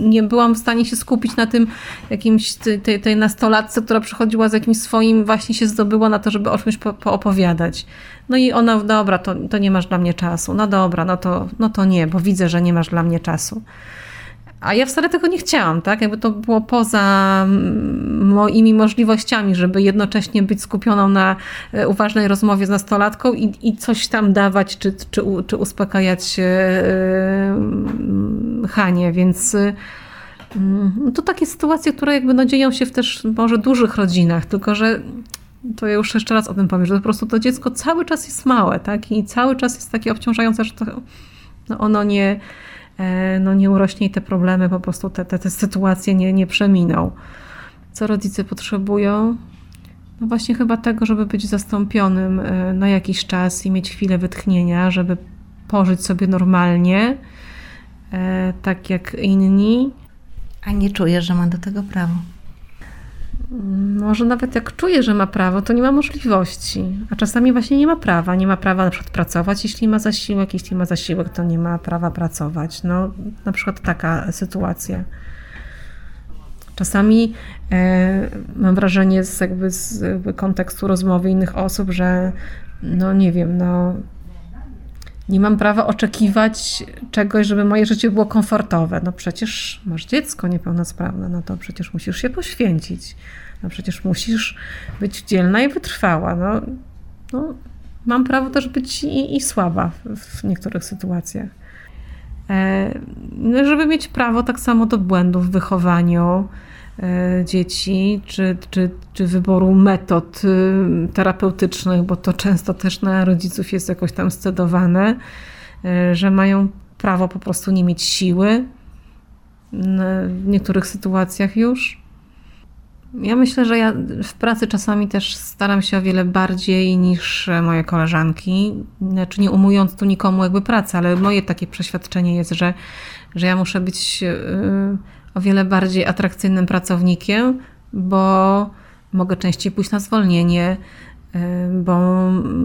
nie byłam w stanie się skupić na tym jakimś tej, tej nastolatce, która przychodziła z jakimś swoim, właśnie się zdobyła na to, żeby o czymś po, poopowiadać. No i ona, dobra, to, to nie masz dla mnie czasu. No dobra, no to, no to nie, bo widzę, że nie masz dla mnie czasu. A ja wcale tego nie chciałam, tak? Jakby to było poza mm, moimi możliwościami, żeby jednocześnie być skupioną na e, uważnej rozmowie z nastolatką i, i coś tam dawać, czy, czy, czy uspokajać yy, Hanie, więc yy, to takie sytuacje, które jakby no dzieją się w też może dużych rodzinach, tylko że to ja już jeszcze raz o tym powiem, że po prostu to dziecko cały czas jest małe, tak? I cały czas jest takie obciążające, że to, no ono nie no nie urośnie i te problemy, po prostu te, te, te sytuacje nie, nie przeminą. Co rodzice potrzebują? No właśnie chyba tego, żeby być zastąpionym e, na jakiś czas i mieć chwilę wytchnienia, żeby pożyć sobie normalnie, e, tak jak inni. A nie czuje, że ma do tego prawo. Może nawet jak czuje, że ma prawo, to nie ma możliwości. A czasami właśnie nie ma prawa. Nie ma prawa na przykład pracować, jeśli ma zasiłek. Jeśli ma zasiłek, to nie ma prawa pracować. No, na przykład taka sytuacja. Czasami e, mam wrażenie z, jakby z jakby kontekstu rozmowy innych osób, że no nie wiem, no nie mam prawa oczekiwać czegoś, żeby moje życie było komfortowe. No przecież masz dziecko niepełnosprawne, no to przecież musisz się poświęcić. No przecież musisz być dzielna i wytrwała. No, no mam prawo też być i, i słaba w, niektórych sytuacjach. E, no, żeby mieć prawo tak samo do błędów w wychowaniu e, dzieci, czy, czy, czy wyboru metod y, terapeutycznych, bo to często też na rodziców jest jakoś tam scedowane, e, że mają prawo po prostu nie mieć siły w niektórych sytuacjach już. Ja myślę, że ja w pracy czasami też staram się o wiele bardziej niż moje koleżanki. Znaczy nie umując tu nikomu jakby pracy, ale moje takie przeświadczenie jest, że, że ja muszę być y, o wiele bardziej atrakcyjnym pracownikiem, bo mogę częściej pójść na zwolnienie, y, bo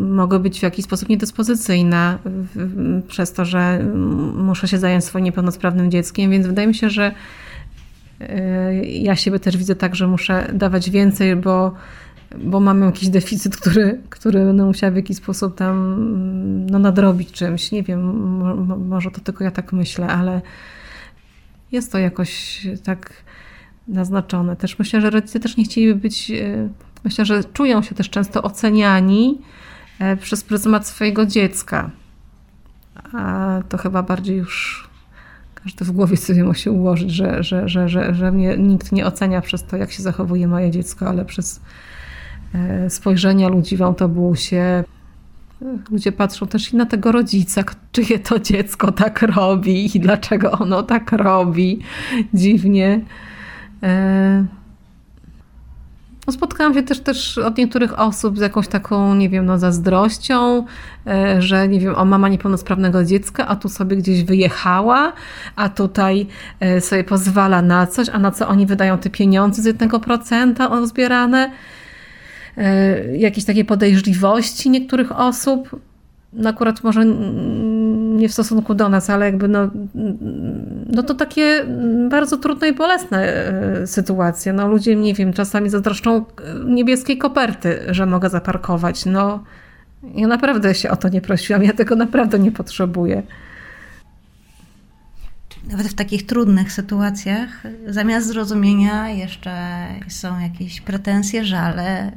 mogę być w jakiś sposób niedyspozycyjna przez to, że muszę się zająć swoim niepełnosprawnym dzieckiem, więc wydaje mi się, że ja siebie też widzę tak, że muszę dawać więcej, bo, bo mam jakiś deficyt, który, który będę musiała w jakiś sposób tam no, nadrobić czymś. Nie wiem, może to tylko ja tak myślę, ale jest to jakoś tak naznaczone. Też myślę, że rodzice też nie chcieliby być, yy, myślę, że czują się też często oceniani yy, przez pryzmat swojego dziecka. A to chyba bardziej już każdy w głowie sobie musi ułożyć, że, że, że, że, że mnie nikt nie ocenia przez to, jak się zachowuje moje dziecko, ale przez e, spojrzenia ludzi w autobusie. Ludzie patrzą też i na tego rodzica, czyje to dziecko tak robi i dlaczego ono tak robi dziwnie. No spotkałam się też, też od niektórych osób z jakąś taką, nie wiem, no zazdrością, e, że nie wiem, o mama niepełnosprawnego dziecka, a tu sobie gdzieś wyjechała, a tutaj e, sobie pozwala na coś, a na co oni wydają te pieniądze z 1% zbierane. E, jakieś takie podejrzliwości niektórych osób no akurat może nie w stosunku do nas, ale jakby no, no to takie bardzo trudne i bolesne e, sytuacje. No ludzie, nie wiem, czasami zazdroszczą e, niebieskiej koperty, że mogę zaparkować. No ja naprawdę się o to nie prosiłam, ja tego naprawdę nie potrzebuję. Nawet w takich trudnych sytuacjach, zamiast zrozumienia, jeszcze są jakieś pretensje, żale,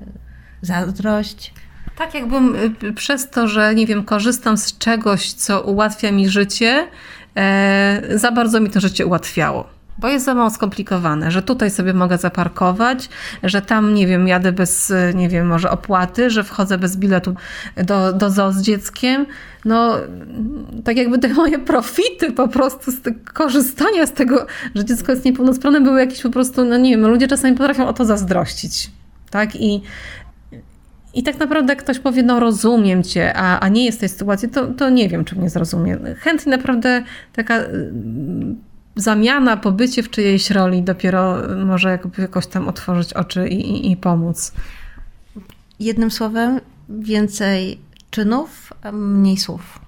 zazdrość. Tak, jakbym y, przez to, że nie wiem, korzystam z czegoś, co ułatwia mi życie, e, za bardzo mi to życie ułatwiało. bo jest za mało skomplikowane, że tutaj sobie mogę zaparkować, że tam, nie wiem, jadę bez, nie wiem, może opłaty, że wchodzę bez biletu do, do zoo z dzieckiem. No, tak jakby te moje profity po prostu z korzystania z tego, że dziecko jest niepełnosprawne, były jakieś po prostu, no nie wiem, ludzie czasami potrafią o to zazdrościć. Tak? I, i tak naprawdę ktoś powie, no rozumiem cię, a, a nie jest w tej sytuacji, to, to nie wiem, czy mnie zrozumie. Chętnie naprawdę taka zamiana, pobycie w czyjejś roli dopiero może jakby jakoś tam otworzyć oczy i, i, i pomóc. Jednym słowem, więcej czynów, mniej słów.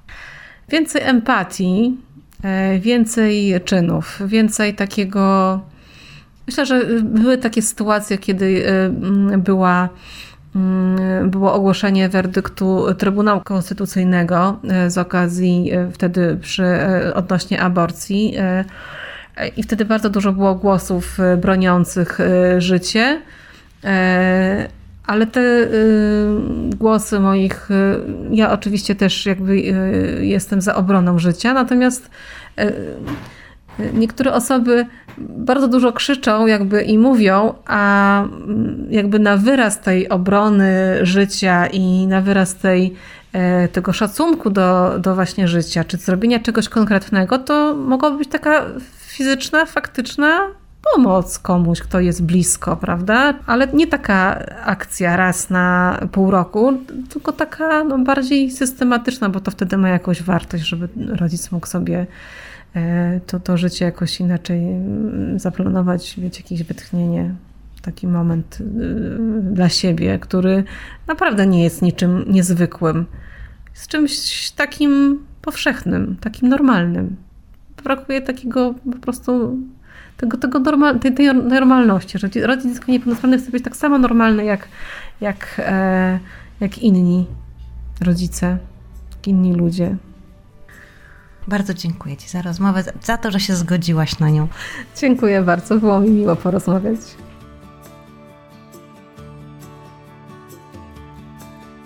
Więcej empatii, e, więcej czynów, więcej takiego. Myślę, że były takie sytuacje, kiedy e, była było ogłoszenie werdyktu Trybunału Konstytucyjnego e, z okazji e, wtedy przy e, odnośnie aborcji. I wtedy bardzo dużo było głosów broniących życie. Ale te głosy moich, ja oczywiście też jakby jestem za obroną życia, natomiast niektóre osoby bardzo dużo krzyczą jakby i mówią, a jakby na wyraz tej obrony życia i na wyraz tej, e, tego szacunku do, do właśnie życia, czy zrobienia czegoś konkretnego, to mogłaby być taka fizyczna, faktyczna pomoc komuś, kto jest blisko, prawda? Ale nie taka akcja raz na pół roku, tylko taka no, bardziej systematyczna, bo to wtedy ma jakąś wartość, żeby rodzic mógł sobie to, to życie jakoś inaczej mm, zaplanować, mieć jakieś wytchnienie, taki moment y, dla siebie, który naprawdę nie jest niczym niezwykłym. Jest czymś takim powszechnym, takim normalnym. Brakuje takiego po prostu tego, tego normal, tej, tej normalności, że rodzic dziecko niepełnosprawny chce być tak samo normalny jak, jak, e, jak inni rodzice, jak inni ludzie. Bardzo dziękuję Ci za rozmowę, za to, że się zgodziłaś na nią. Dziękuję bardzo, było mi miło porozmawiać.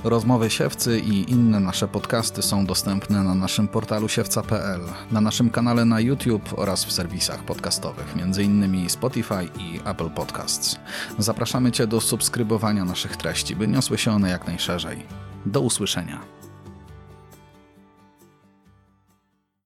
Rozmowy Siewcy i inne nasze podcasty są dostępne na naszym portalu siewca.pl, na naszym kanale na YouTube oraz w serwisach podcastowych, m.in. Spotify i Apple Podcasts. Zapraszamy Cię do subskrybowania naszych treści, by niosły się one jak najszerzej. Do usłyszenia.